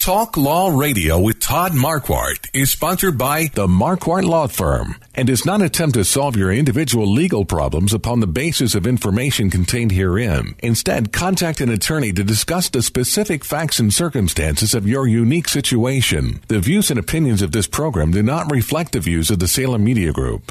Talk Law Radio with Todd Marquardt is sponsored by the Marquardt Law Firm and does not attempt to solve your individual legal problems upon the basis of information contained herein. Instead, contact an attorney to discuss the specific facts and circumstances of your unique situation. The views and opinions of this program do not reflect the views of the Salem Media Group.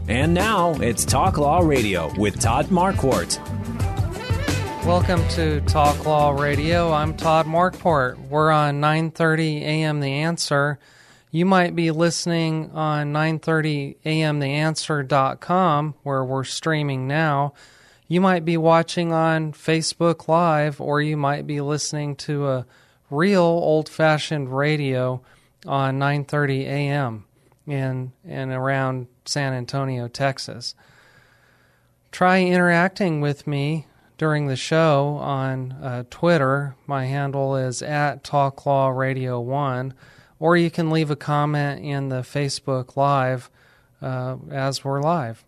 And now it's Talk Law Radio with Todd Marquardt. Welcome to Talk Law Radio. I'm Todd Marquardt. We're on 9:30 a.m. The Answer. You might be listening on 9:30 a.m. theanswer.com where we're streaming now. You might be watching on Facebook Live or you might be listening to a real old-fashioned radio on 9:30 a.m. in and around San Antonio, Texas. Try interacting with me during the show on uh, Twitter. My handle is at TalkLawRadio1, or you can leave a comment in the Facebook Live uh, as we're live.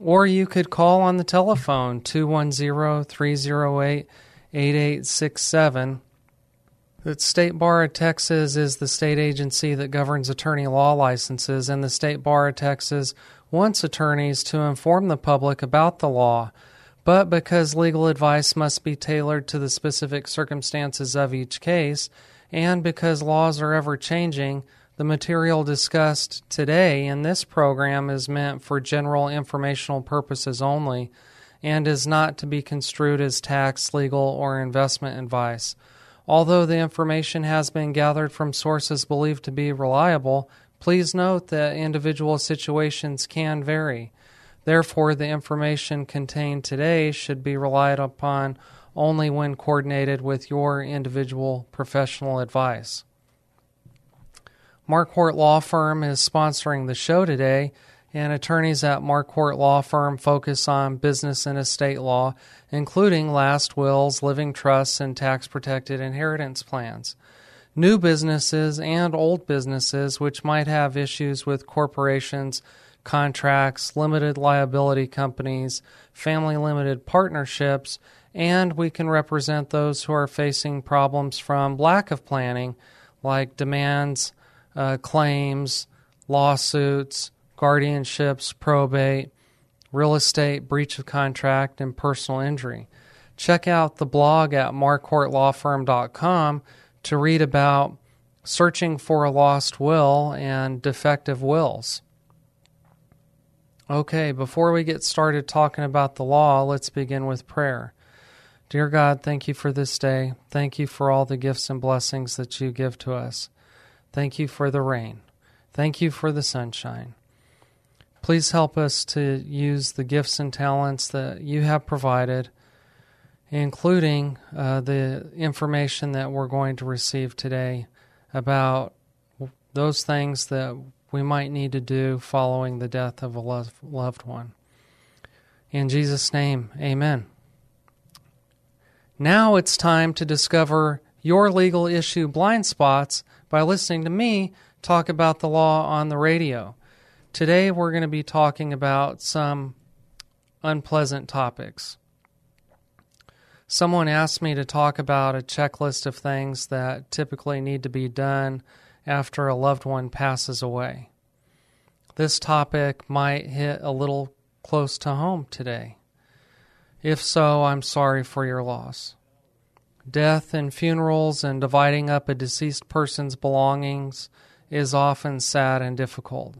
Or you could call on the telephone 210 308 8867. The State Bar of Texas is the state agency that governs attorney law licenses, and the State Bar of Texas wants attorneys to inform the public about the law. But because legal advice must be tailored to the specific circumstances of each case, and because laws are ever changing, the material discussed today in this program is meant for general informational purposes only and is not to be construed as tax, legal, or investment advice. Although the information has been gathered from sources believed to be reliable, please note that individual situations can vary. Therefore, the information contained today should be relied upon only when coordinated with your individual professional advice. Marquardt Law Firm is sponsoring the show today, and attorneys at Marquardt Law Firm focus on business and estate law, including last wills, living trusts, and tax protected inheritance plans. New businesses and old businesses which might have issues with corporations, contracts, limited liability companies, family limited partnerships, and we can represent those who are facing problems from lack of planning, like demands, uh, claims, lawsuits, guardianships, probate, real estate, breach of contract, and personal injury. Check out the blog at marquardtlawfirm.com to read about searching for a lost will and defective wills. Okay, before we get started talking about the law, let's begin with prayer. Dear God, thank you for this day. Thank you for all the gifts and blessings that you give to us. Thank you for the rain. Thank you for the sunshine. Please help us to use the gifts and talents that you have provided, including uh, the information that we're going to receive today about those things that we might need to do following the death of a loved one. In Jesus' name, amen. Now it's time to discover your legal issue blind spots by listening to me talk about the law on the radio. Today we're going to be talking about some unpleasant topics. Someone asked me to talk about a checklist of things that typically need to be done after a loved one passes away. This topic might hit a little close to home today. If so, I'm sorry for your loss. Death and funerals and dividing up a deceased person's belongings is often sad and difficult.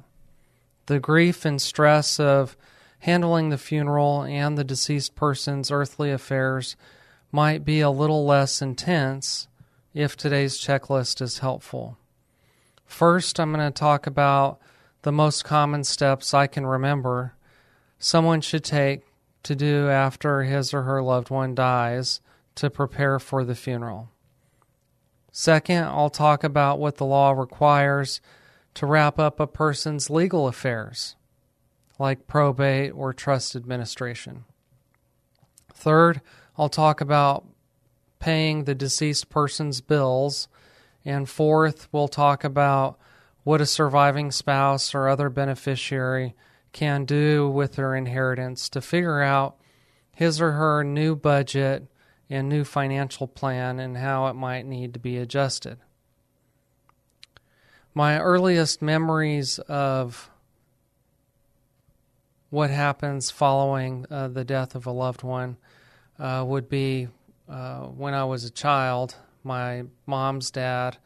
The grief and stress of handling the funeral and the deceased person's earthly affairs might be a little less intense if today's checklist is helpful. First, I'm going to talk about the most common steps I can remember someone should take to do after his or her loved one dies to prepare for the funeral. Second, I'll talk about what the law requires to wrap up a person's legal affairs, like probate or trust administration. Third, I'll talk about paying the deceased person's bills. And fourth, we'll talk about what a surviving spouse or other beneficiary can do with their inheritance to figure out his or her new budget and new financial plan and how it might need to be adjusted. My earliest memories of what happens following uh, the death of a loved one uh, would be uh, when I was a child. My mom's dad,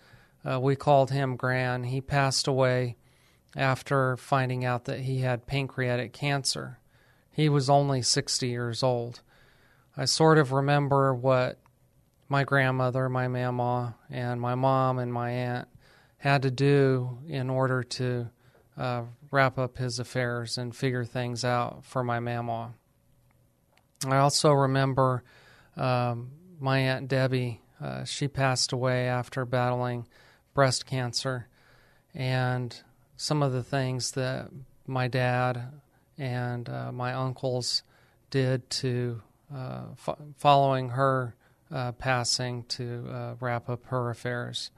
uh, we called him Gran, he passed away after finding out that he had pancreatic cancer. He was only 60 years old. I sort of remember what my grandmother, my mama, and my mom and my aunt had to do in order to uh, wrap up his affairs and figure things out for my mama. I also remember um, my aunt Debbie. Uh, she passed away after battling breast cancer, and some of the things that my dad and uh, my uncles did to uh, fo- following her uh, passing to uh, wrap up her affairs.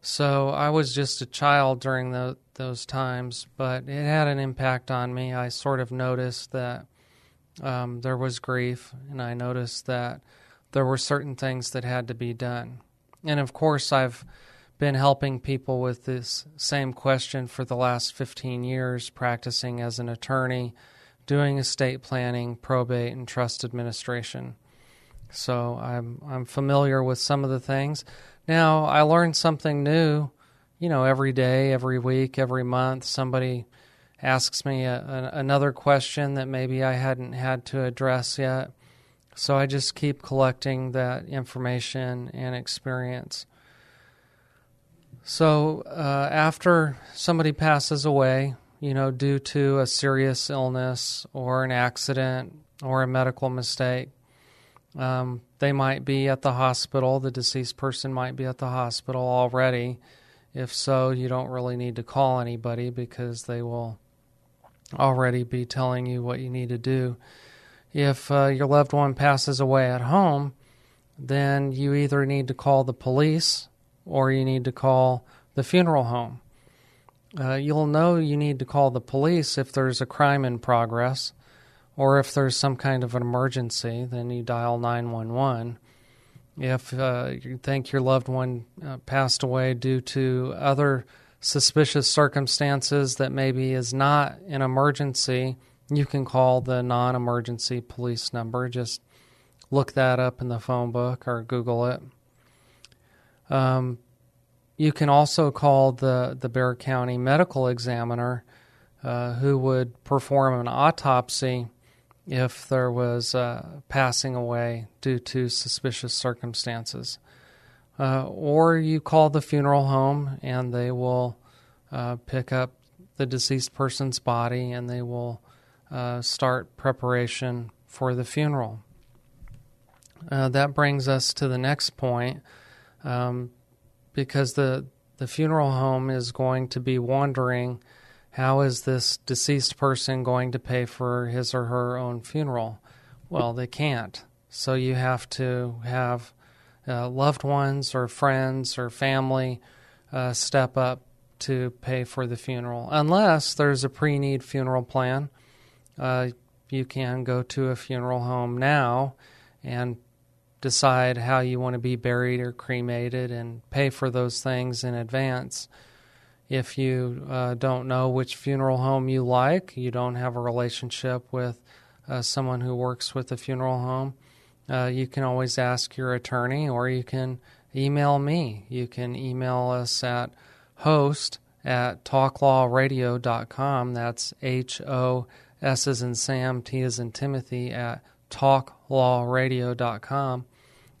So I was just a child during the, those times, but it had an impact on me. I sort of noticed that um, there was grief, and I noticed that there were certain things that had to be done. And of course, I've been helping people with this same question for the last 15 years, practicing as an attorney, doing estate planning, probate, and trust administration. So I'm I'm familiar with some of the things. Now I learn something new, you know, every day, every week, every month. Somebody asks me a, a, another question that maybe I hadn't had to address yet. So I just keep collecting that information and experience. So uh, after somebody passes away, you know, due to a serious illness or an accident or a medical mistake, um, they might be at the hospital. The deceased person might be at the hospital already. If so, you don't really need to call anybody because they will already be telling you what you need to do. If uh, your loved one passes away at home, then you either need to call the police or you need to call the funeral home. Uh, you'll know you need to call the police if there's a crime in progress or if there's some kind of an emergency, then you dial 911. If uh, you think your loved one uh, passed away due to other suspicious circumstances that maybe is not an emergency, you can call the non emergency police number. Just look that up in the phone book or Google it. Um, you can also call the, the Bexar County medical examiner uh, who would perform an autopsy if there was uh, passing away due to suspicious circumstances. Uh, or you call the funeral home and they will uh, pick up the deceased person's body and they will uh, start preparation for the funeral. Uh, that brings us to the next point. Um, because the the funeral home is going to be wondering how is this deceased person going to pay for his or her own funeral? Well, they can't. So you have to have uh, loved ones or friends or family uh, step up to pay for the funeral. Unless there's a pre need funeral plan, uh, you can go to a funeral home now and decide how you want to be buried or cremated and pay for those things in advance. If you uh, don't know which funeral home you like, you don't have a relationship with uh, someone who works with a funeral home, uh, you can always ask your attorney or you can email me. You can email us at host at talklawradio.com. That's H O S as in Sam, T as in Timothy at talklawradio.com.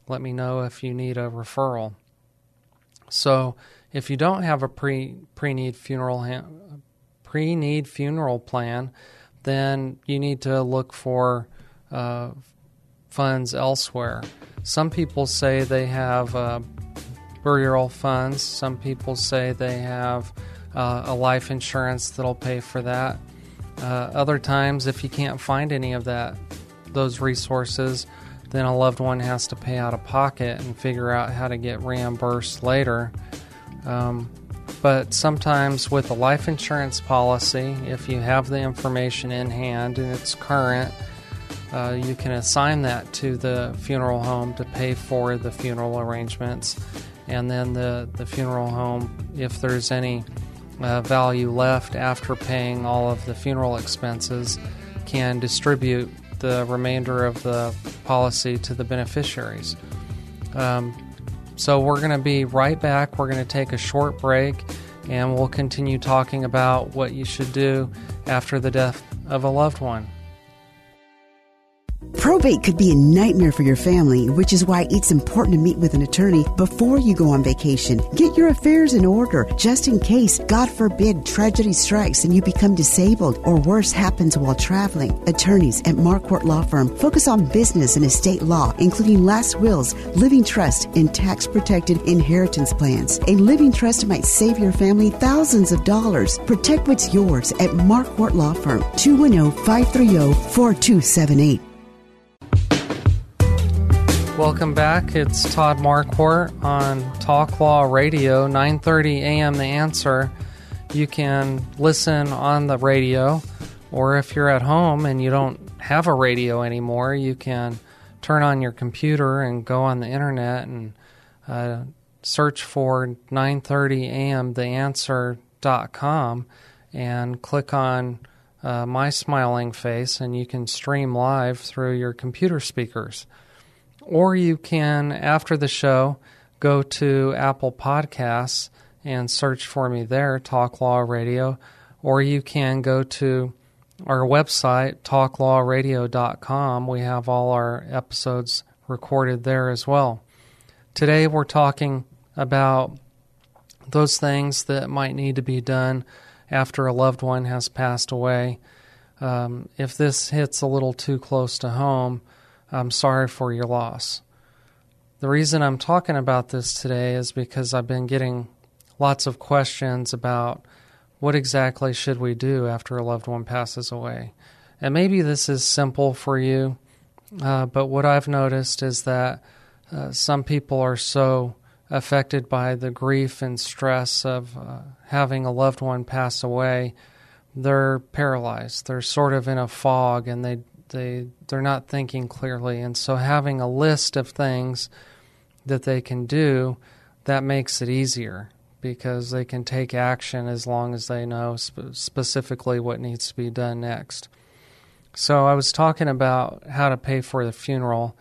Let me know if you need a referral. So, if you don't have a pre pre need funeral pre need funeral plan, then you need to look for uh, funds elsewhere. Some people say they have uh, burial funds. Some people say they have uh, a life insurance that'll pay for that. Uh, other times, if you can't find any of that, those resources, then a loved one has to pay out of pocket and figure out how to get reimbursed later. Um, but sometimes with a life insurance policy, if you have the information in hand and it's current, uh, you can assign that to the funeral home to pay for the funeral arrangements. And then the, the funeral home, if there's any uh, value left after paying all of the funeral expenses, can distribute the remainder of the policy to the beneficiaries. Um, so we're going to be right back. We're going to take a short break and we'll continue talking about what you should do after the death of a loved one. Probate could be a nightmare for your family, which is why it's important to meet with an attorney before you go on vacation. Get your affairs in order, just in case, God forbid, tragedy strikes and you become disabled or worse happens while traveling. Attorneys at Marquardt Law Firm focus on business and estate law, including last wills, living trust, and tax protected inheritance plans. A living trust might save your family thousands of dollars. Protect what's yours at Marquardt Law Firm, 210 530 4278. Welcome back. It's Todd Marquardt on Talk Law Radio, 9:30 a.m. The Answer. You can listen on the radio, or if you're at home and you don't have a radio anymore, you can turn on your computer and go on the internet and uh, search for 9:30 a.m. TheAnswer.com and click on uh, my smiling face, and you can stream live through your computer speakers. Or you can, after the show, go to Apple Podcasts and search for me there, Talk Law Radio. Or you can go to our website, talklawradio.com. We have all our episodes recorded there as well. Today we're talking about those things that might need to be done after a loved one has passed away. Um, if this hits a little too close to home, I'm sorry for your loss. The reason I'm talking about this today is because I've been getting lots of questions about what exactly should we do after a loved one passes away. And maybe this is simple for you, uh, but what I've noticed is that uh, some people are so affected by the grief and stress of uh, having a loved one pass away, they're paralyzed. They're sort of in a fog and they they they're not thinking clearly. And so having a list of things that they can do that makes it easier because they can take action as long as they know sp- specifically what needs to be done next. So i was talking about how to pay for the funeral.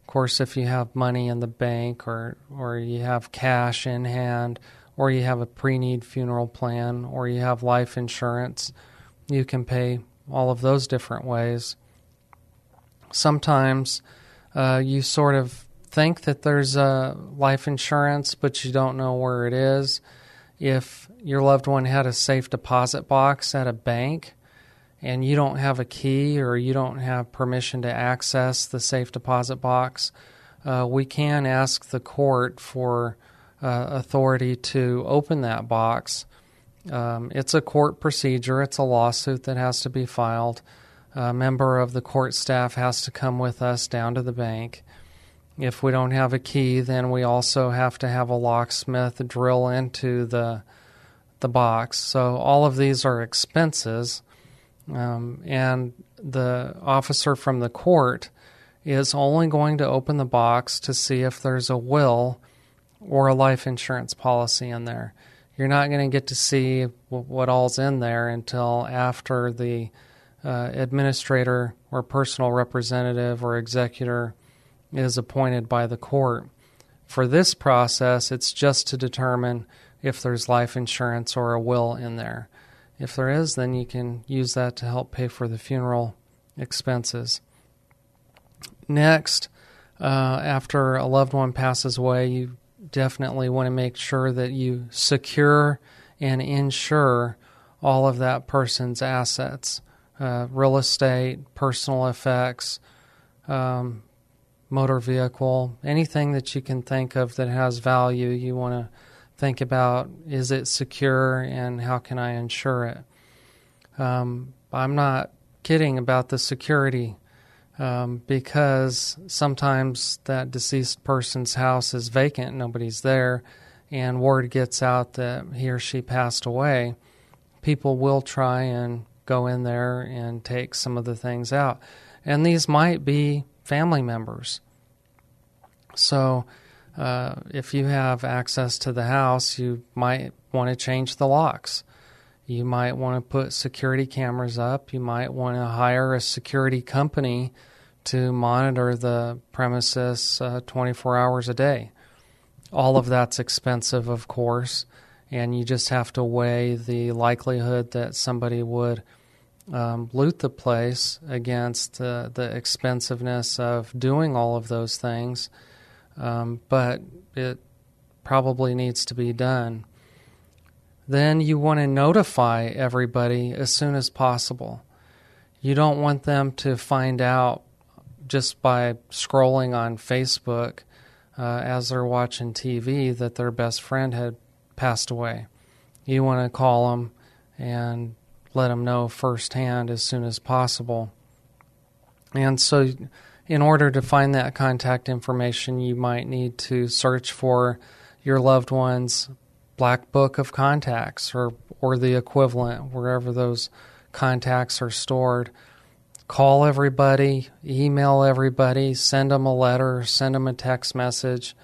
Of course if you have money in the bank or or you have cash in hand or you have a pre-need funeral plan or you have life insurance you can pay all of those different ways sometimes uh, you sort of think that there's a life insurance, but you don't know where it is. If your loved one had a safe deposit box at a bank and you don't have a key or you don't have permission to access the safe deposit box, uh, we can ask the court for uh, authority to open that box. Um, it's a court procedure, it's a lawsuit that has to be filed a member of the court staff has to come with us down to the bank. If we don't have a key, then we also have to have a locksmith drill into the the box. So all of these are expenses, um, and the officer from the court is only going to open the box to see if there's a will or a life insurance policy in there. You're not going to get to see what all's in there until after the uh, administrator or personal representative or executor is appointed by the court. For this process, it's just to determine if there's life insurance or a will in there. If there is, then you can use that to help pay for the funeral expenses. Next, uh, after a loved one passes away, you definitely want to make sure that you secure and insure all of that person's assets uh, real estate, personal effects, um, motor vehicle, anything that you can think of that has value, you want to think about is it secure and how can I insure it? Um, I'm not kidding about the security um, because sometimes that deceased person's house is vacant, nobody's there, and word gets out that he or she passed away. People will try and go in there and take some of the things out. And these might be family members. So, uh, if you have access to the house, you might want to change the locks. You might want to put security cameras up. You might want to hire a security company to monitor the premises uh, 24 hours a day. All of that's expensive, of course, and you just have to weigh the likelihood that somebody would um, loot the place against uh, the expensiveness of doing all of those things, um, but it probably needs to be done. Then you want to notify everybody as soon as possible. You don't want them to find out just by scrolling on Facebook uh, as they're watching TV that their best friend had passed away. You want to call them and let them know firsthand as soon as possible. And so, in order to find that contact information, you might need to search for your loved one's black book of contacts or, or the equivalent, wherever those contacts are stored. Call everybody, email everybody, send them a letter, send them a text message.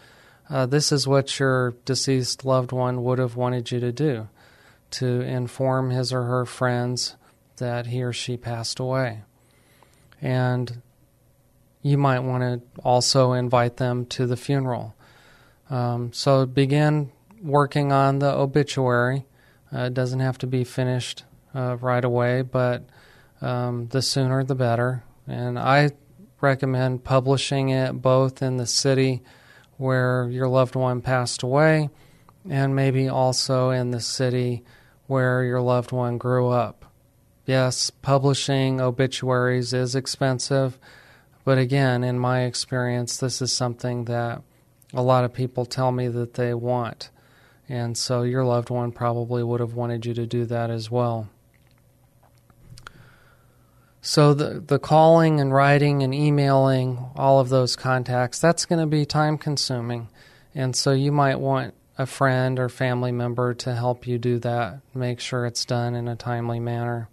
Uh, this is what your deceased loved one would have wanted you to do to inform his or her friends that he or she passed away. And you might want to also invite them to the funeral. Um, so begin working on the obituary. Uh, it doesn't have to be finished uh, right away, but um, the sooner the better. And I recommend publishing it both in the city where your loved one passed away and maybe also in the city where your loved one grew up. Yes, publishing obituaries is expensive, but again, in my experience, this is something that a lot of people tell me that they want. And so your loved one probably would have wanted you to do that as well. So the the calling and writing and emailing all of those contacts that's going to be time consuming. And so you might want a friend or family member to help you do that. Make sure it's done in a timely manner.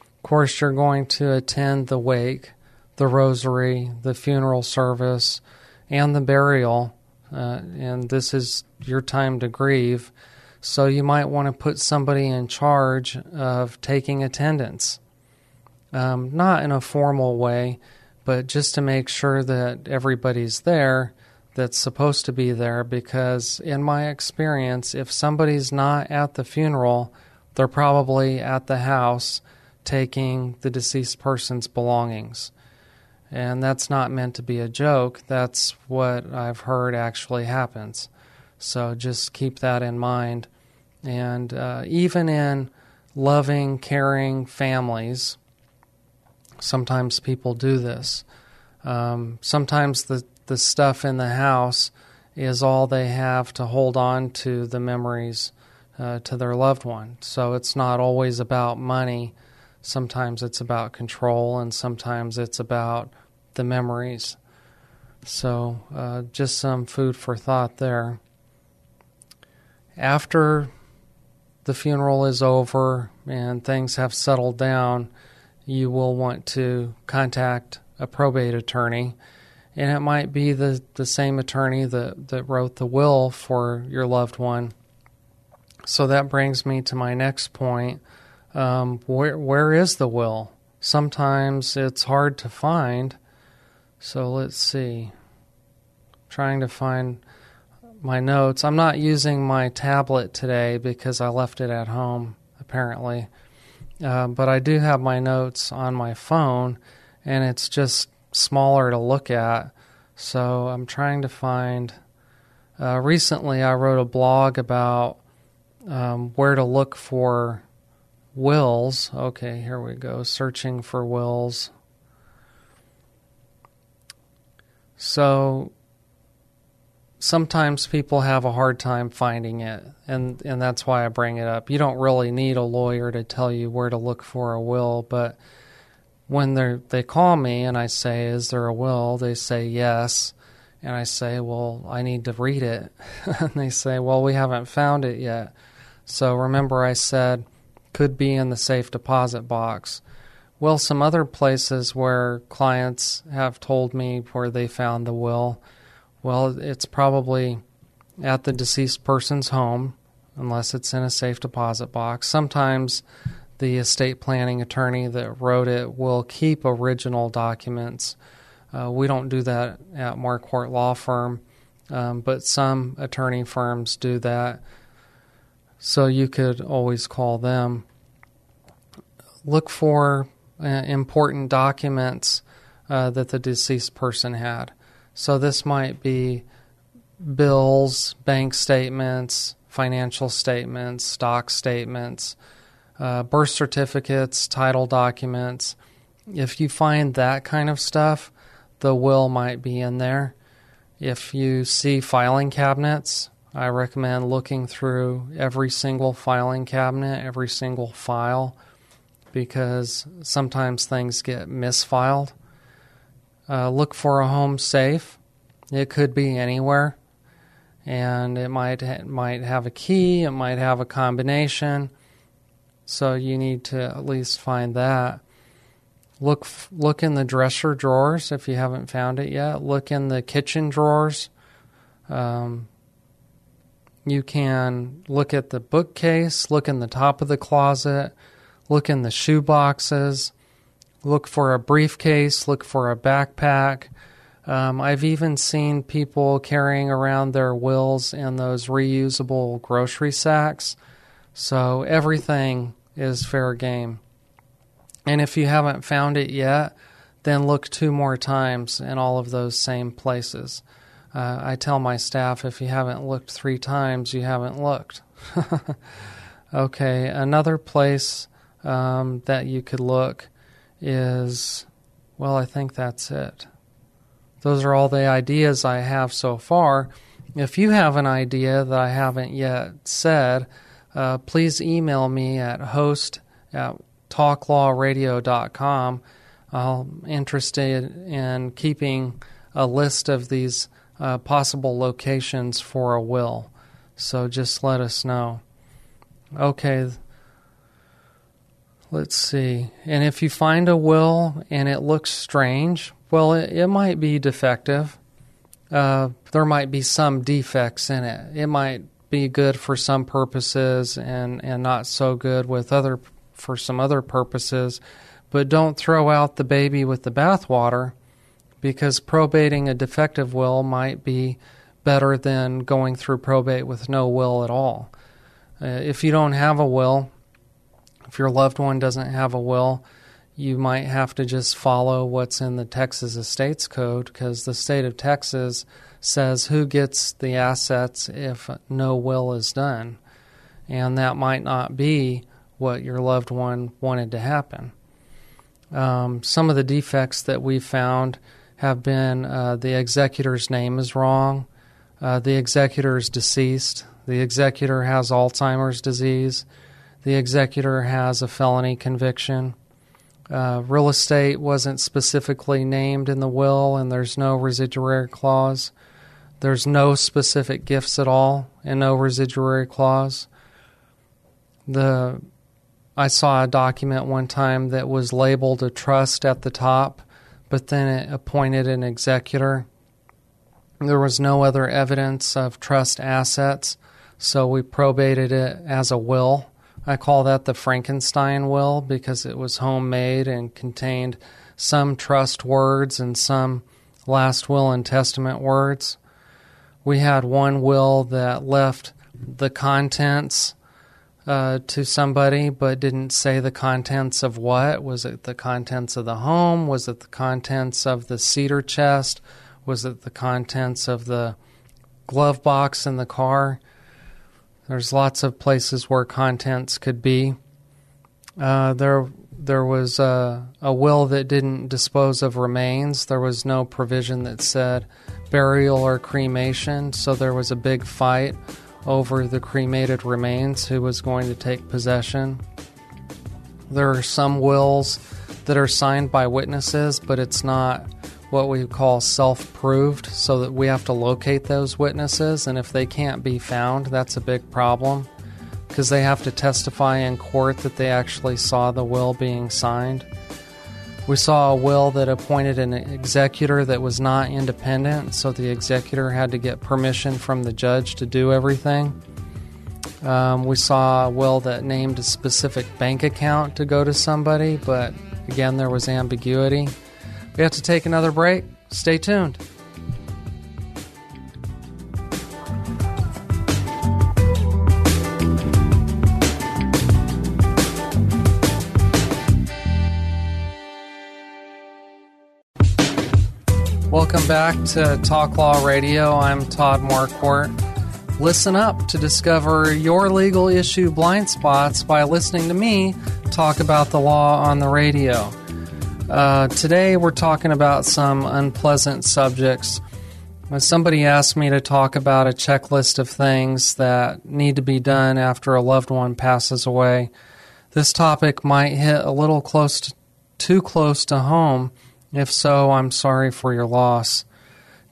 Of course, you're going to attend the wake, the rosary, the funeral service, and the burial, uh, and this is your time to grieve. So you might want to put somebody in charge of taking attendance. Um, not in a formal way, but just to make sure that everybody's there that's supposed to be there because, in my experience, if somebody's not at the funeral, they're probably at the house taking the deceased person's belongings. And that's not meant to be a joke, that's what I've heard actually happens. So just keep that in mind. And uh, even in loving, caring families, sometimes people do this. Um, sometimes the the stuff in the house is all they have to hold on to the memories uh, to their loved one. So it's not always about money. Sometimes it's about control, and sometimes it's about the memories. So, uh, just some food for thought there. After the funeral is over and things have settled down, you will want to contact a probate attorney and it might be the, the same attorney that, that wrote the will for your loved one. So that brings me to my next point. Um, where where is the will? Sometimes it's hard to find. So let's see. trying to find my notes. I'm not using my tablet today because I left it at home, apparently. Uh, but I do have my notes on my phone, and it's just smaller to look at. So I'm trying to find. Uh, recently, I wrote a blog about um, where to look for wills. Okay, here we go. Searching for wills. So sometimes people have a hard time finding it, and, and that's why I bring it up. You don't really need a lawyer to tell you where to look for a will, but when they they call me and I say, "Is there a will?" they say yes, and I say, "Well, I need to read it," and they say, "Well, we haven't found it yet." So remember, I said could be in the safe deposit box. Well, some other places where clients have told me where they found the will, well, it's probably at the deceased person's home, unless it's in a safe deposit box. Sometimes the estate planning attorney that wrote it will keep original documents. Uh, we don't do that at Marquardt Law Firm, um, but some attorney firms do that. So you could always call them. Look for uh, important documents uh, that the deceased person had. So this might be bills, bank statements, financial statements, stock statements, uh, birth certificates, title documents. If you find that kind of stuff, the will might be in there. If you see filing cabinets, I recommend looking through every single filing cabinet, every single file because sometimes things get misfiled. Uh, look for a home safe. It could be anywhere, and it might ha- might have a key. It might have a combination. So you need to at least find that. Look look in the dresser drawers if you haven't found it yet. Look in the kitchen drawers. Um, you can look at the bookcase. Look in the top of the closet look in the shoe boxes, look for a briefcase, look for a backpack. Um, I've even seen people carrying around their wills in those reusable grocery sacks. So everything is fair game. And if you haven't found it yet, then look two more times in all of those same places. Uh, I tell my staff if you haven't looked three times, you haven't looked. okay, another place um, that you could look is, well, I think that's it. Those are all the ideas I have so far. If you have an idea that I haven't yet said, uh, please email me at host at talklawradio.com. I'm interested in keeping a list of these uh, possible locations for a will. So just let us know. Okay, Let's see. And if you find a will and it looks strange, well, it, it might be defective. Uh, there might be some defects in it. It might be good for some purposes and, and not so good with other for some other purposes. But don't throw out the baby with the bathwater because probating a defective will might be better than going through probate with no will at all. Uh, if you don't have a will, if your loved one doesn't have a will, you might have to just follow what's in the Texas Estates Code because the state of Texas says who gets the assets if no will is done. And that might not be what your loved one wanted to happen. Um, some of the defects that we've found have been uh, the executor's name is wrong, uh, the executor is deceased, the executor has Alzheimer's disease, the executor has a felony conviction. Uh, real estate wasn't specifically named in the will, and there's no residuary clause. There's no specific gifts at all, and no residuary clause. The I saw a document one time that was labeled a trust at the top, but then it appointed an executor. There was no other evidence of trust assets, so we probated it as a will. I call that the Frankenstein will because it was homemade and contained some trust words and some last will and testament words. We had one will that left the contents uh, to somebody, but didn't say the contents of what. Was it the contents of the home? Was it the contents of the cedar chest? Was it the contents of the glove box in the car? There's lots of places where contents could be. Uh, there, there was a, a will that didn't dispose of remains. There was no provision that said burial or cremation, so there was a big fight over the cremated remains who was going to take possession. There are some wills that are signed by witnesses, but it's not what we call self proved, so that we have to locate those witnesses, and if they can't be found, that's a big problem because they have to testify in court that they actually saw the will being signed. We saw a will that appointed an executor that was not independent, so the executor had to get permission from the judge to do everything. Um, we saw a will that named a specific bank account to go to somebody, but again, there was ambiguity. We have to take another break. Stay tuned. Welcome back to Talk Law Radio. I'm Todd Marquardt. Listen up to discover your legal issue blind spots by listening to me talk about the law on the radio. Uh, today we're talking about some unpleasant subjects. When somebody asked me to talk about a checklist of things that need to be done after a loved one passes away, this topic might hit a little close to, too close to home if so, I'm sorry for your loss.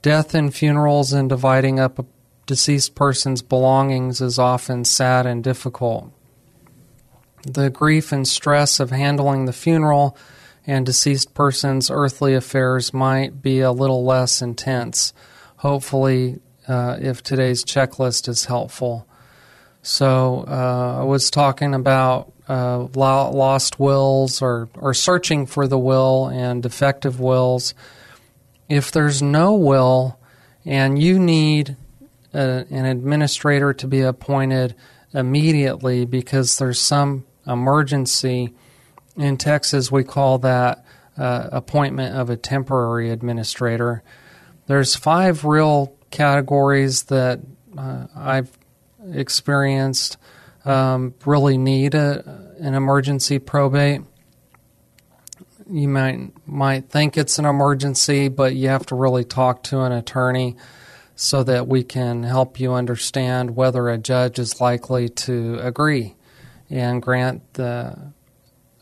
Death and funerals and dividing up a deceased person's belongings is often sad and difficult. The grief and stress of handling the funeral and deceased person's earthly affairs might be a little less intense. Hopefully, uh, if today's checklist is helpful. So, uh, I was talking about uh, lost wills or, or searching for the will and defective wills. If there's no will and you need a, uh, an administrator to be appointed immediately because there's some emergency, in Texas we call that uh, appointment of a temporary administrator. There's five real categories that uh, I've experienced um, really need a, an emergency probate. You might might think it's an emergency, but you have to really talk to an attorney so that we can help you understand whether a judge is likely to agree and grant the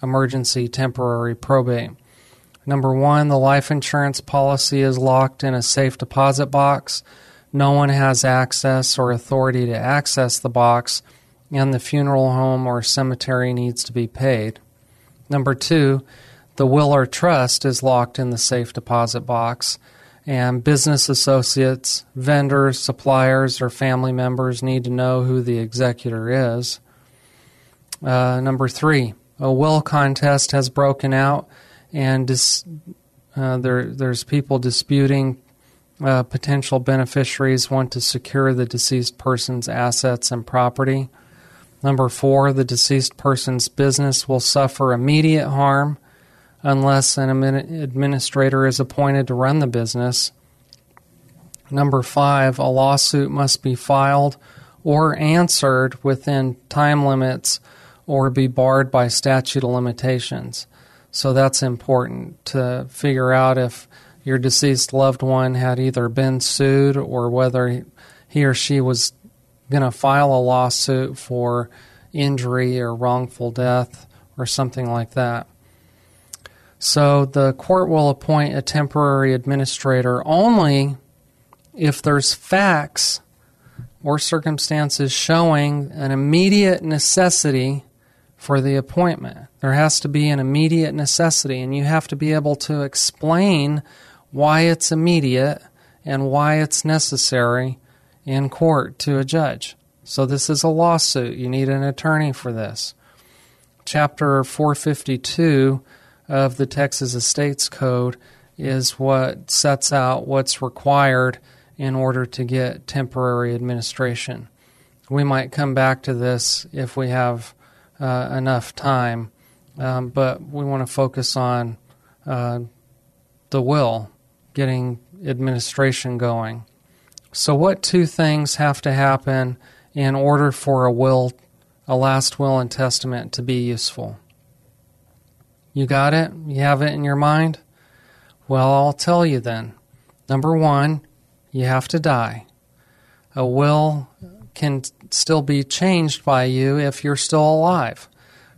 emergency temporary probate. Number one, the life insurance policy is locked in a safe deposit box. No one has access or authority to access the box and the funeral home or cemetery needs to be paid. Number two, the will or trust is locked in the safe deposit box, and business associates, vendors, suppliers, or family members need to know who the executor is. Uh, number three, a will contest has broken out, and dis- uh, there, there's people disputing. Uh, potential beneficiaries want to secure the deceased person's assets and property. Number four, the deceased person's business will suffer immediate harm unless an administrator is appointed to run the business. Number five, a lawsuit must be filed or answered within time limits or be barred by statute of limitations. So that's important to figure out if your deceased loved one had either been sued or whether he or she was going to file a lawsuit for injury or wrongful death or something like that. So the court will appoint a temporary administrator only if there's facts or circumstances showing an immediate necessity for the appointment. There has to be an immediate necessity, and you have to be able to explain why it's immediate and why it's necessary in court to a judge. So this is a lawsuit. You need an attorney for this. Chapter 452 of the Texas Estates Code is what sets out what's required in order to get temporary administration. We might come back to this if we have uh, enough time, um, but we want to focus on uh, the will, getting administration going. So, what two things have to happen in order for a will, a last will and testament to be useful? You got it? You have it in your mind? Well, I'll tell you then. Number one, you have to die. A will can still be changed by you if you're still alive.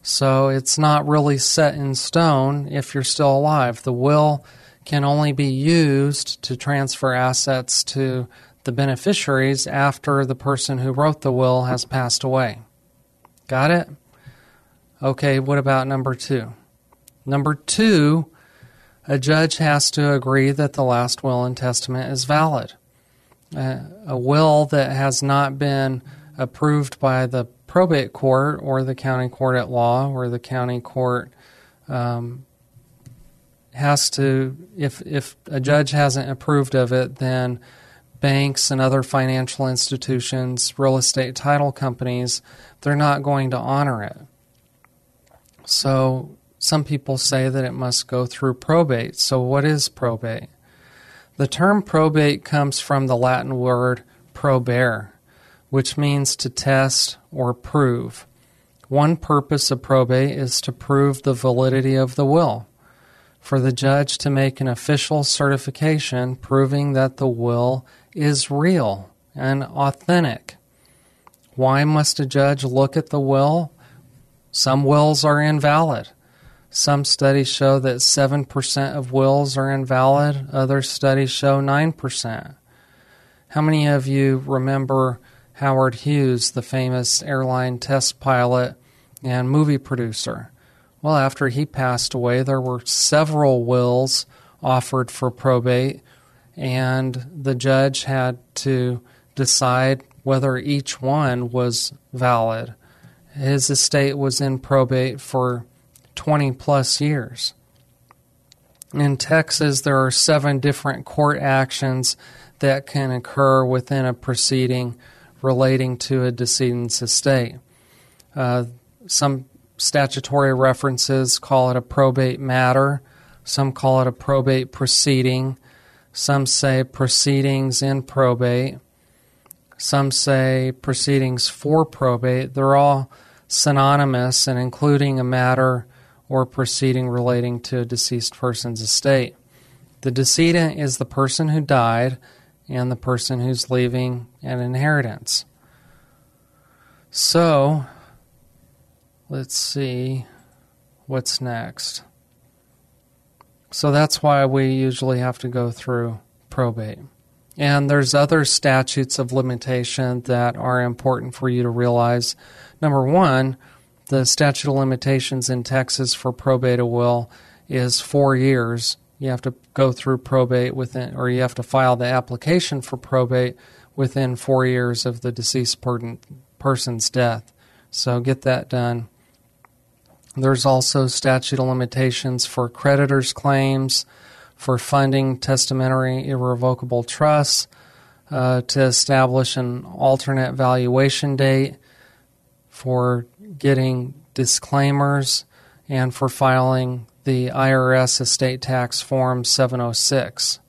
So it's not really set in stone if you're still alive. The will can only be used to transfer assets to the beneficiaries after the person who wrote the will has passed away. Got it? Okay, what about number two? Number two, a judge has to agree that the last will and testament is valid. Uh, a will that has not been approved by the probate court or the county court at law or the county court um, has to, if, if a judge hasn't approved of it, then banks and other financial institutions, real estate title companies, they're not going to honor it. So some people say that it must go through probate. So, what is probate? The term probate comes from the Latin word probare, which means to test or prove. One purpose of probate is to prove the validity of the will, for the judge to make an official certification proving that the will is real and authentic. Why must a judge look at the will? Some wills are invalid. Some studies show that 7% of wills are invalid, other studies show 9%. How many of you remember Howard Hughes, the famous airline test pilot and movie producer? Well, after he passed away, there were several wills offered for probate, and the judge had to decide whether each one was valid. His estate was in probate for 20 plus years. In Texas, there are seven different court actions that can occur within a proceeding relating to a decedent's estate. Uh, some statutory references call it a probate matter, some call it a probate proceeding, some say proceedings in probate, some say proceedings for probate. They're all synonymous and including a matter or proceeding relating to a deceased person's estate. The decedent is the person who died and the person who's leaving an inheritance. So, let's see what's next. So that's why we usually have to go through probate. And there's other statutes of limitation that are important for you to realize. Number one, the statute of limitations in Texas for probate a will is four years. You have to go through probate within, or you have to file the application for probate within four years of the deceased person's death. So get that done. There's also statute of limitations for creditors' claims, for funding testamentary irrevocable trusts, uh, to establish an alternate valuation date, for getting disclaimers and for filing the IRS estate tax form 706.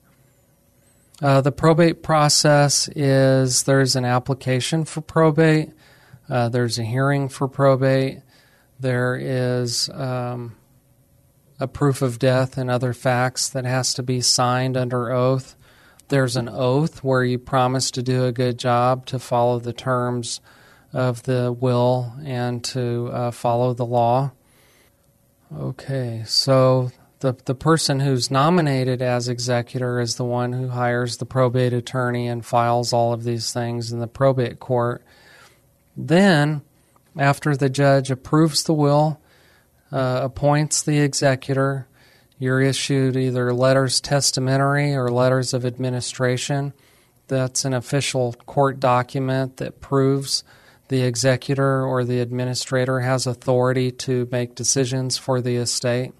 Uh, the probate process is there's an application for probate, uh, there's a hearing for probate, there is um, a proof of death and other facts that has to be signed under oath. There's an oath where you promise to do a good job to follow the terms of the will and to uh, follow the law. Okay, so the the person who's nominated as executor is the one who hires the probate attorney and files all of these things in the probate court. Then, after the judge approves the will, uh, appoints the executor, you're issued either letters testamentary or letters of administration. That's an official court document that proves the executor or the administrator has authority to make decisions for the estate.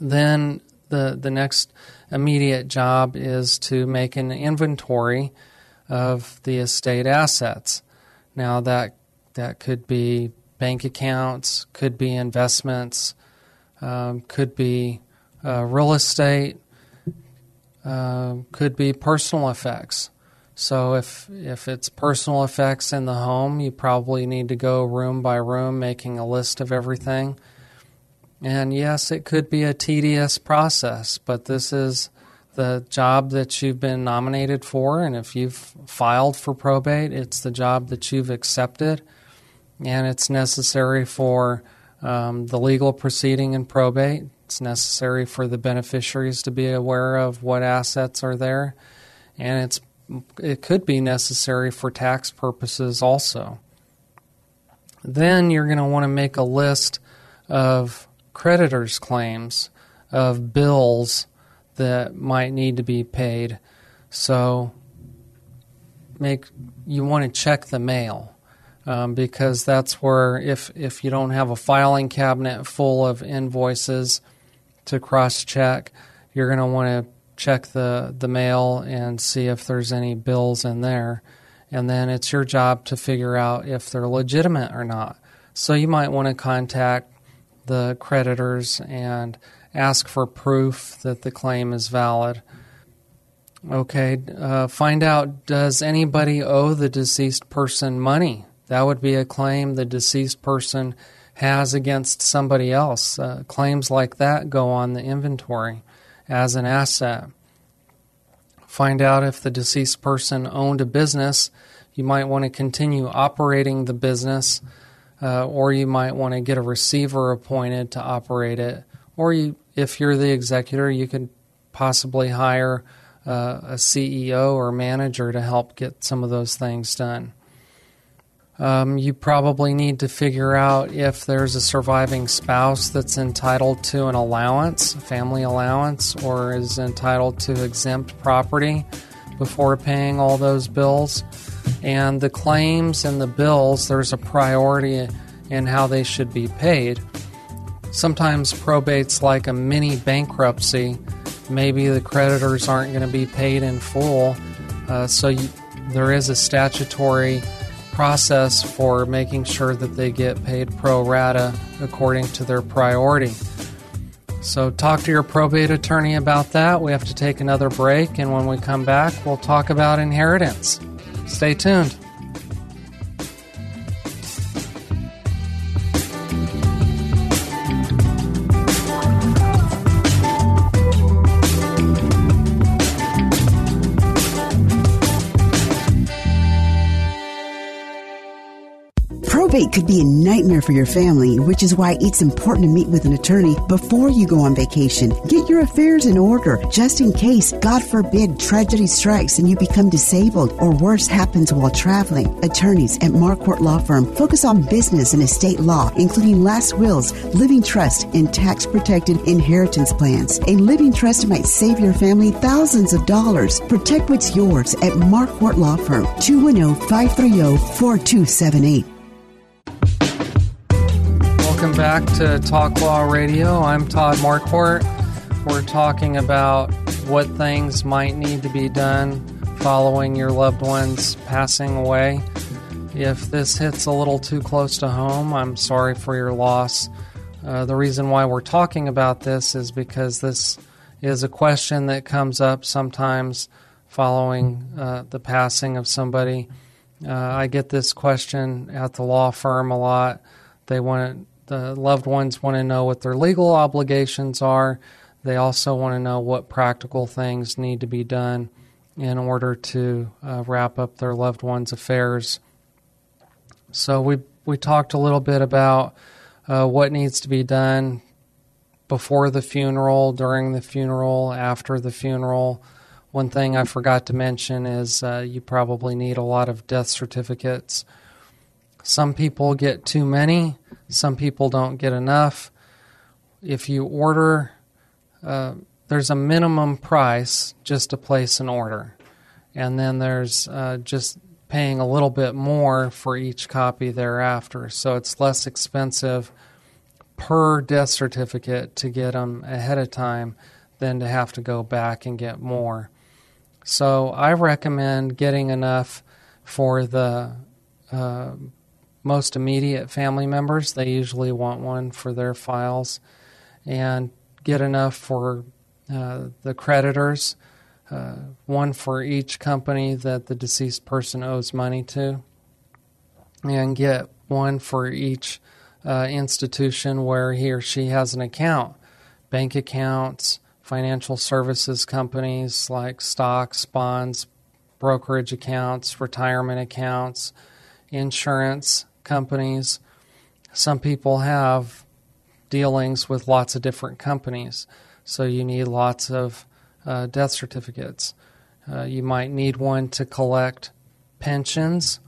Then the, the next immediate job is to make an inventory of the estate assets. Now that that could be bank accounts, could be investments, um, could be uh, real estate, uh, could be personal effects. So if if it's personal effects in the home, you probably need to go room by room, making a list of everything. And yes, it could be a tedious process, but this is the job that you've been nominated for, and if you've filed for probate, it's the job that you've accepted, and it's necessary for um, the legal proceeding in probate. It's necessary for the beneficiaries to be aware of what assets are there, and it's it could be necessary for tax purposes also. Then you're going to want to make a list of creditors' claims, of bills that might need to be paid. So make you want to check the mail um, because that's where if if you don't have a filing cabinet full of invoices to cross check, you're going to want to check the, the mail and see if there's any bills in there. And then it's your job to figure out if they're legitimate or not. So you might want to contact the creditors and ask for proof that the claim is valid. Okay, uh, find out does anybody owe the deceased person money? That would be a claim the deceased person has against somebody else. Uh, claims like that go on the inventory as an asset. Find out if the deceased person owned a business. You might want to continue operating the business, uh, or you might want to get a receiver appointed to operate it. Or you, if you're the executor, you could possibly hire uh, a CEO or manager to help get some of those things done. Um, you probably need to figure out if there's a surviving spouse that's entitled to an allowance, family allowance, or is entitled to exempt property before paying all those bills. And the claims and the bills, there's a priority in how they should be paid. Sometimes probate's like a mini bankruptcy. Maybe the creditors aren't going to be paid in full, uh, so you, there is a statutory process for making sure that they get paid pro rata according to their priority. So, talk to your probate attorney about that. We have to take another break, and when we come back, we'll talk about inheritance. Stay tuned. Could be a nightmare for your family, which is why it's important to meet with an attorney before you go on vacation. Get your affairs in order, just in case, God forbid, tragedy strikes and you become disabled or worse happens while traveling. Attorneys at Marquardt Law Firm focus on business and estate law, including last wills, living trust, and tax protected inheritance plans. A living trust might save your family thousands of dollars. Protect what's yours at Marquardt Law Firm, 210 530 4278. Welcome back to Talk Law Radio. I'm Todd Marquardt. We're talking about what things might need to be done following your loved ones passing away. If this hits a little too close to home, I'm sorry for your loss. Uh, the reason why we're talking about this is because this is a question that comes up sometimes following uh, the passing of somebody. Uh, I get this question at the law firm a lot. They want the loved ones want to know what their legal obligations are. They also want to know what practical things need to be done in order to uh, wrap up their loved one's affairs. So we we talked a little bit about uh, what needs to be done before the funeral, during the funeral, after the funeral. One thing I forgot to mention is uh, you probably need a lot of death certificates. Some people get too many some people don't get enough. If you order, uh, there's a minimum price just to place an order. And then there's uh, just paying a little bit more for each copy thereafter. So it's less expensive per death certificate to get them ahead of time than to have to go back and get more. So I recommend getting enough for the uh, most immediate family members. They usually want one for their files, and get enough for uh, the creditors, uh, one for each company that the deceased person owes money to, and get one for each uh, institution where he or she has an account bank accounts, financial services companies like stocks, bonds, brokerage accounts, retirement accounts, insurance companies. Some people have dealings with lots of different companies, so you need lots of uh, death certificates. Uh, you might need one to collect pensions,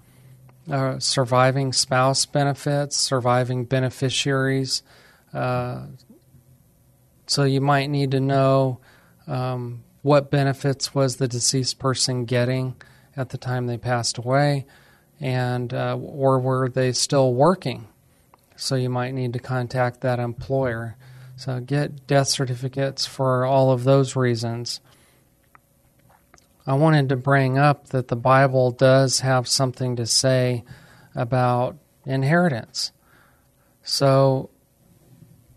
uh, surviving spouse benefits, surviving beneficiaries. Uh, so you might need to know um, what benefits was the deceased person getting at the time they passed away, and uh, or were they still working? So you might need to contact that employer. So get death certificates for all of those reasons. I wanted to bring up that the Bible does have something to say about inheritance. So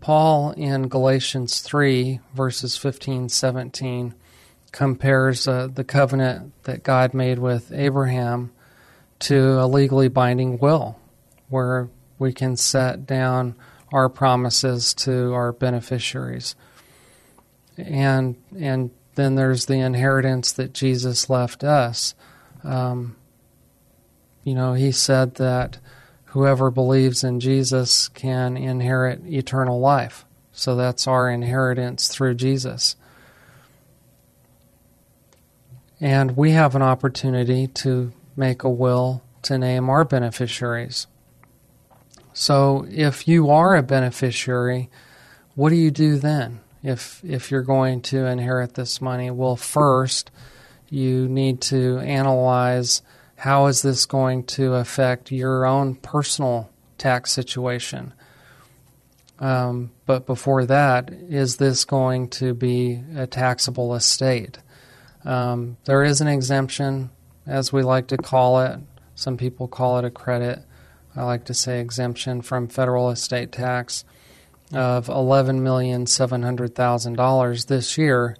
Paul in Galatians 3 verses 15 17 compares uh, the covenant that God made with Abraham to a legally binding will, where we can set down our promises to our beneficiaries. And and then there's the inheritance that Jesus left us. Um, you know, he said that whoever believes in Jesus can inherit eternal life. So that's our inheritance through Jesus. And we have an opportunity to make a will to name our beneficiaries. So if you are a beneficiary, what do you do then if if you're going to inherit this money? Well, first you need to analyze how is this going to affect your own personal tax situation. Um, but before that, is this going to be a taxable estate? Um, there is an exemption, as we like to call it. Some people call it a credit. I like to say exemption from federal estate tax of $11,700,000 this year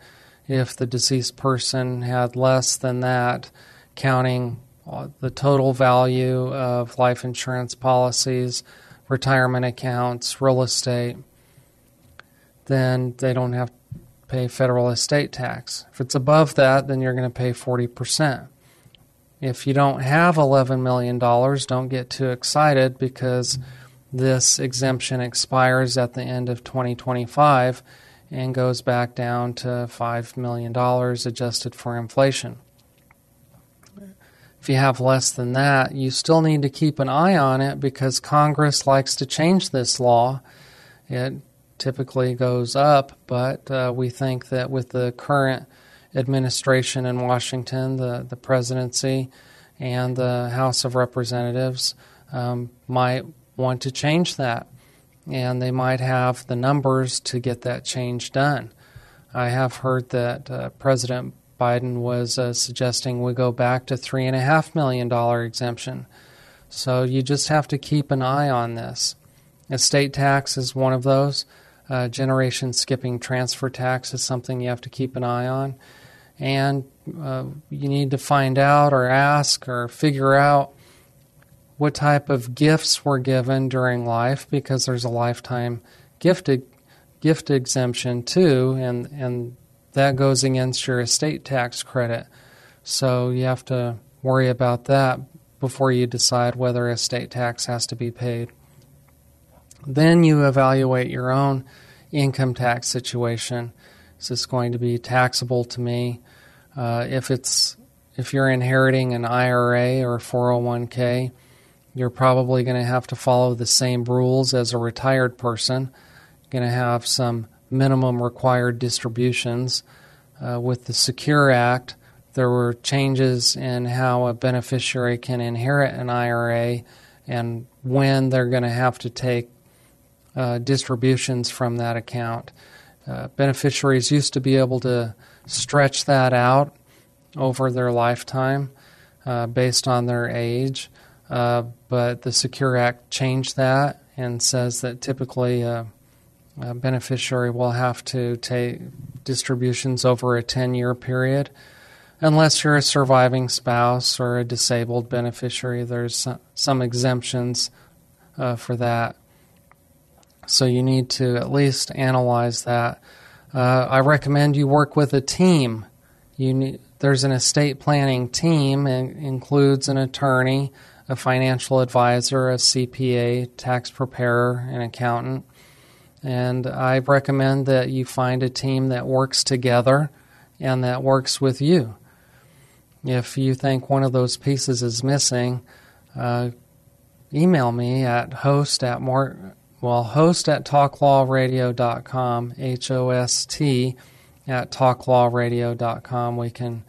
if the deceased person had less than that, counting the total value of life insurance policies, retirement accounts, real estate, then they don't have to pay federal estate tax. If it's above that, then you're going to pay 40%. If you don't have $11 million, don't get too excited because this exemption expires at the end of 2025 and goes back down to $5 million adjusted for inflation. If you have less than that, you still need to keep an eye on it because Congress likes to change this law. It typically goes up, but uh, we think that with the current administration in Washington, the, the presidency, and the House of Representatives um, might want to change that. And they might have the numbers to get that change done. I have heard that uh, President Biden was uh, suggesting we go back to $3.5 million exemption. So you just have to keep an eye on this. Estate tax is one of those. Uh, generation skipping transfer tax is something you have to keep an eye on. And uh, you need to find out or ask or figure out what type of gifts were given during life because there's a lifetime gift, gift exemption too, and, and that goes against your estate tax credit. So you have to worry about that before you decide whether estate tax has to be paid. Then you evaluate your own income tax situation. Is this going to be taxable to me? Uh, if it's if you're inheriting an IRA or 401k, you're probably going to have to follow the same rules as a retired person. Going to have some minimum required distributions. Uh, with the Secure Act, there were changes in how a beneficiary can inherit an IRA and when they're going to have to take uh, distributions from that account. Uh, beneficiaries used to be able to stretch that out over their lifetime uh, based on their age, uh, but the Secure Act changed that and says that typically a, a beneficiary will have to take distributions over a 10 year period. Unless you're a surviving spouse or a disabled beneficiary, there's some exemptions uh, for that. So you need to at least analyze that. Uh, I recommend you work with a team. You need, there's an estate planning team and includes an attorney, a financial advisor, a CPA, tax preparer, an accountant. And I recommend that you find a team that works together and that works with you. If you think one of those pieces is missing, uh, email me at host at more well host at talklawradio.com h-o-s-t at talklawradio.com we can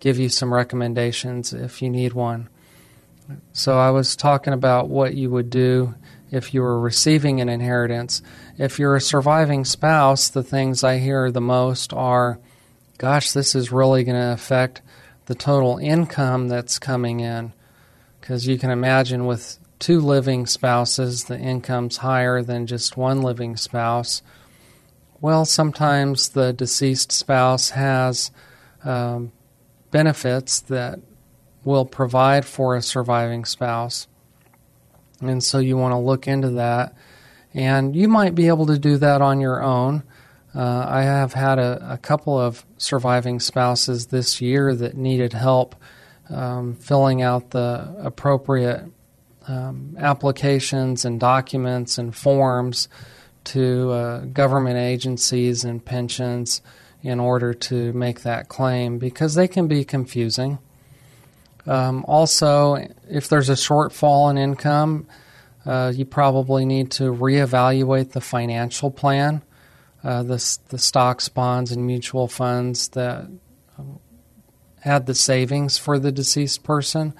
give you some recommendations if you need one. So i was talking about what you would do if you were receiving an inheritance. If you're a surviving spouse the things i hear the most are gosh this is really going to affect the total income that's coming in. Because you can imagine with two living spouses, the income's higher than just one living spouse. Well, sometimes the deceased spouse has um, benefits that will provide for a surviving spouse. And so you want to look into that. And you might be able to do that on your own. Uh, I have had a, a, couple of surviving spouses this year that needed help um, filling out the appropriate um, applications and documents and forms to uh, government agencies and pensions in order to make that claim because they can be confusing. Um, also, if there's a shortfall in income, uh, you probably need to reevaluate the financial plan uh, the, the stocks, bonds, and mutual funds that um, had the savings for the deceased person.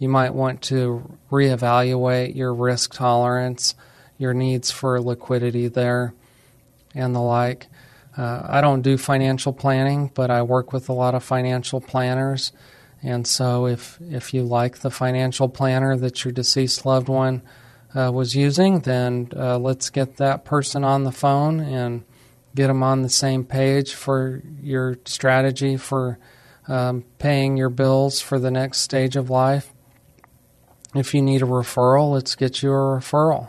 You might want to reevaluate your risk tolerance, your needs for liquidity there, and the like. Uh, I don't do financial planning, but I work with a lot of financial planners. And so, if, if you like the financial planner that your deceased loved one uh, was using, then uh, let's get that person on the phone and get them on the same page for your strategy for um, paying your bills for the next stage of life. If you need a referral, let's get you a referral.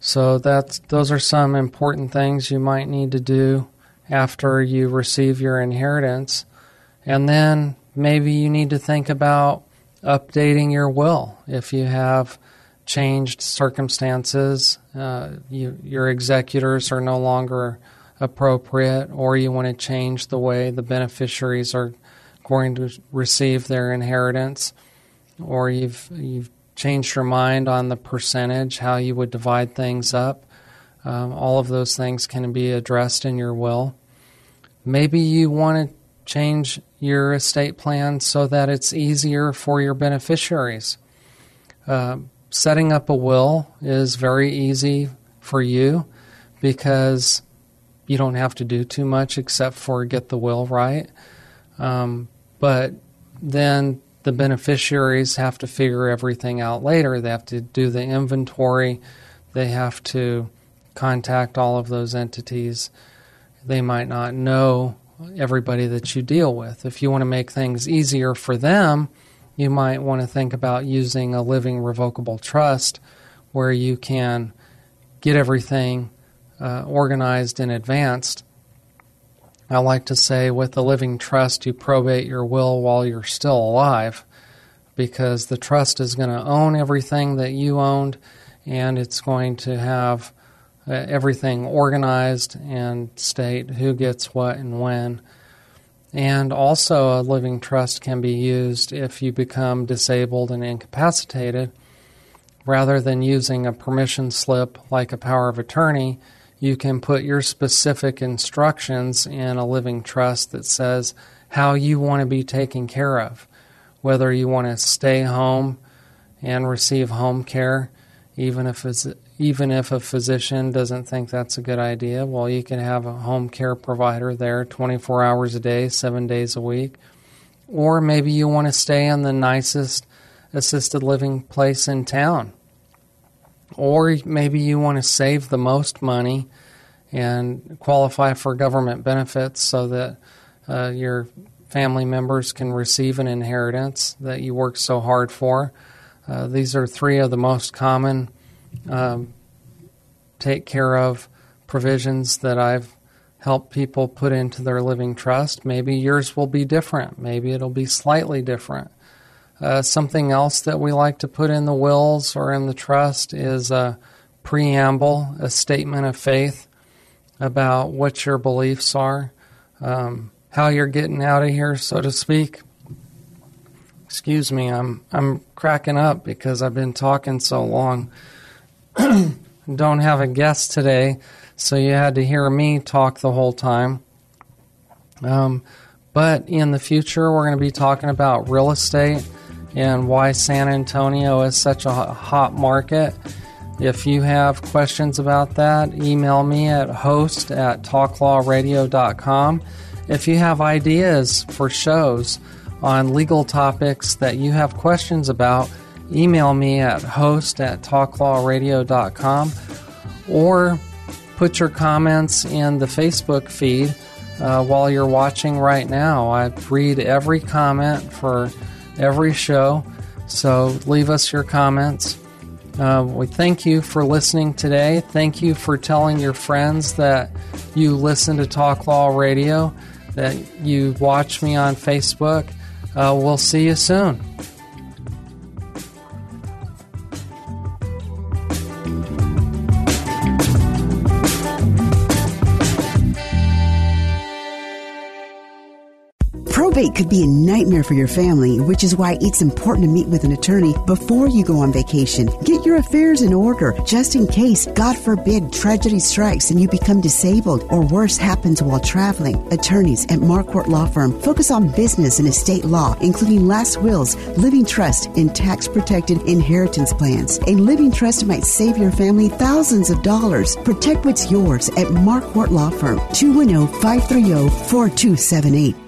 So that's those are some important things you might need to do after you receive your inheritance. And then maybe you need to think about updating your will if you have changed circumstances, uh, you, your executors are no longer appropriate, or you want to change the way the beneficiaries are going to receive their inheritance, or you've you've changed your mind on the percentage, how you would divide things up. Um, all of those things can be addressed in your will. Maybe you want to change your estate plan so that it's easier for your beneficiaries. Uh, setting up a will is very easy for you because you don't have to do too much except for get the will right. Um, but then the beneficiaries have to figure everything out later. They have to do the inventory, they have to contact all of those entities. They might not know everybody that you deal with. If you want to make things easier for them, you might want to think about using a living revocable trust where you can get everything uh, organized in advance. I like to say with a living trust, you probate your will while you're still alive because the trust is going to own everything that you owned and it's going to have uh, everything organized and state who gets what and when. And also, a living trust can be used if you become disabled and incapacitated. Rather than using a permission slip like a power of attorney, you can put your specific instructions in a living trust that says how you want to be taken care of. Whether you want to stay home and receive home care, even if it's even if a physician doesn't think that's a good idea, well, you can have a home care provider there 24 hours a day, seven days a week. Or maybe you want to stay in the nicest assisted living place in town. Or maybe you want to save the most money and qualify for government benefits so that uh, your family members can receive an inheritance that you worked so hard for. Uh, these are three of the most common um, take care of provisions that I've helped people put into their living trust. Maybe yours will be different. Maybe it'll be slightly different. Uh, something else that we like to put in the wills or in the trust is a preamble, a statement of faith about what your beliefs are, um, how you're getting out of here, so to speak. Excuse me, I'm I'm cracking up because I've been talking so long. Don't have a guest today, so you had to hear me talk the whole time. Um, but in the future, we're going to be talking about real estate and why San Antonio is such a hot market. If you have questions about that, email me at host at talklawradio.com. If you have ideas for shows on legal topics that you have questions about, email me at host at talklawradio.com or put your comments in the Facebook feed uh, while you're watching right now. I read every comment for every show, so leave us your comments. Uh, we thank you for listening today. Thank you for telling your friends that you listen to Talk Law Radio, that you watch me on Facebook. Uh, we'll see you soon. Probate could be a nightmare for your family, which is why it's important to meet with an attorney before you go on vacation. Get your affairs in order, just in case, God forbid, tragedy strikes and you become disabled or worse happens while traveling. Attorneys at Marquardt Law Firm focus on business and estate law, including last wills, living trust, and tax protected inheritance plans. A living trust might save your family thousands of dollars. Protect what's yours at Marquardt Law Firm, 210 530 4278.